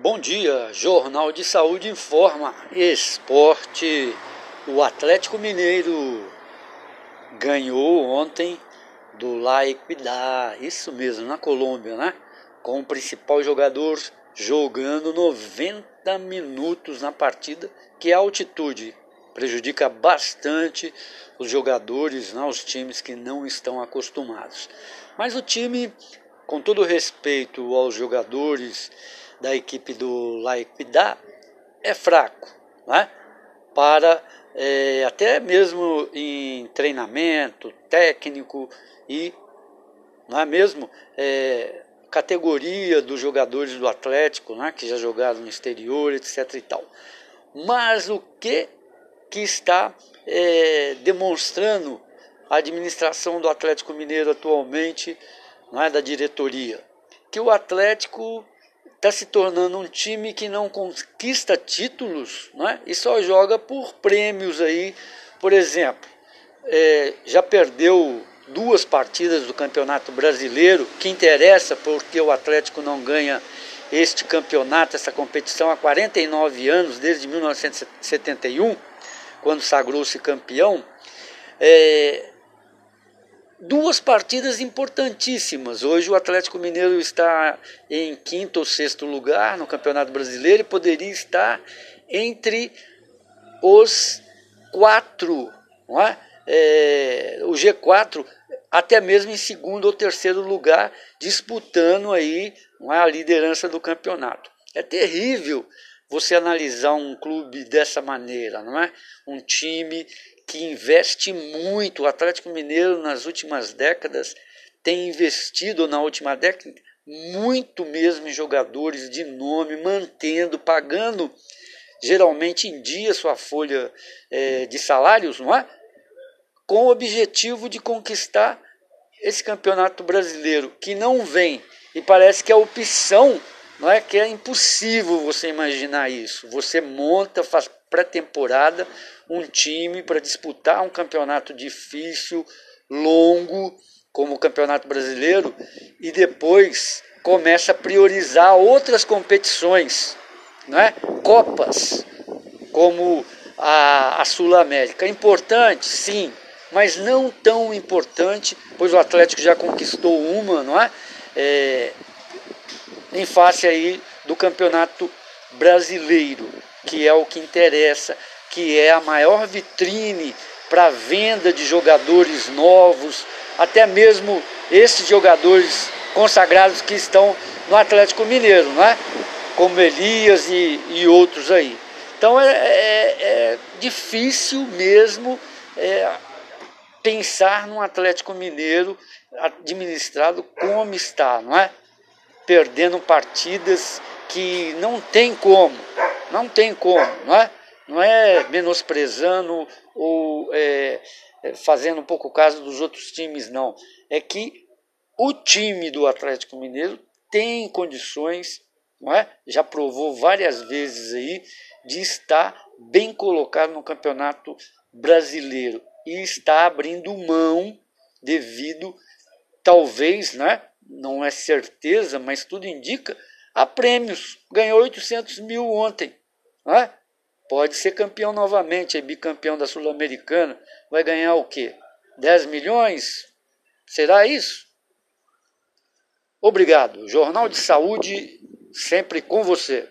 Bom dia, Jornal de Saúde informa. Esporte. O Atlético Mineiro ganhou ontem do La Equidad, isso mesmo, na Colômbia, né? Com o principal jogador jogando 90 minutos na partida, que é a altitude prejudica bastante os jogadores, né, os times que não estão acostumados. Mas o time, com todo respeito aos jogadores da equipe do La Equidad, é fraco, né? para é, até mesmo em treinamento técnico e não é mesmo é, categoria dos jogadores do Atlético, né, que já jogaram no exterior, etc. e tal. Mas o que que está é, demonstrando a administração do Atlético Mineiro atualmente, não é, da diretoria, que o Atlético está se tornando um time que não conquista títulos não é? e só joga por prêmios aí. Por exemplo, é, já perdeu duas partidas do Campeonato Brasileiro, que interessa porque o Atlético não ganha este campeonato, essa competição há 49 anos, desde 1971 quando sagrou-se campeão, é, duas partidas importantíssimas. Hoje o Atlético Mineiro está em quinto ou sexto lugar no Campeonato Brasileiro e poderia estar entre os quatro, não é? É, o G4 até mesmo em segundo ou terceiro lugar, disputando aí é, a liderança do campeonato. É terrível você analisar um clube dessa maneira, não é? Um time que investe muito. O Atlético Mineiro, nas últimas décadas, tem investido, na última década, muito mesmo em jogadores de nome, mantendo, pagando geralmente em dia sua folha é, de salários, não é? Com o objetivo de conquistar esse campeonato brasileiro, que não vem e parece que a opção não é que é impossível você imaginar isso. Você monta, faz pré-temporada um time para disputar um campeonato difícil, longo, como o Campeonato Brasileiro, e depois começa a priorizar outras competições, não é? Copas, como a, a Sul-América. É importante, sim, mas não tão importante, pois o Atlético já conquistou uma, não é? é em face aí do campeonato brasileiro, que é o que interessa, que é a maior vitrine para venda de jogadores novos, até mesmo esses jogadores consagrados que estão no Atlético Mineiro, não é? como Elias e, e outros aí. Então é, é, é difícil mesmo é, pensar num Atlético Mineiro administrado como está, não é? perdendo partidas que não tem como, não tem como, não é? Não é menosprezando ou é, é, fazendo um pouco caso dos outros times, não. É que o time do Atlético Mineiro tem condições, não é? Já provou várias vezes aí de estar bem colocado no campeonato brasileiro e está abrindo mão devido talvez, né, não é certeza, mas tudo indica, há prêmios. Ganhou 800 mil ontem. Né? Pode ser campeão novamente, é bicampeão da Sul-Americana. Vai ganhar o quê? 10 milhões? Será isso? Obrigado. Jornal de Saúde, sempre com você.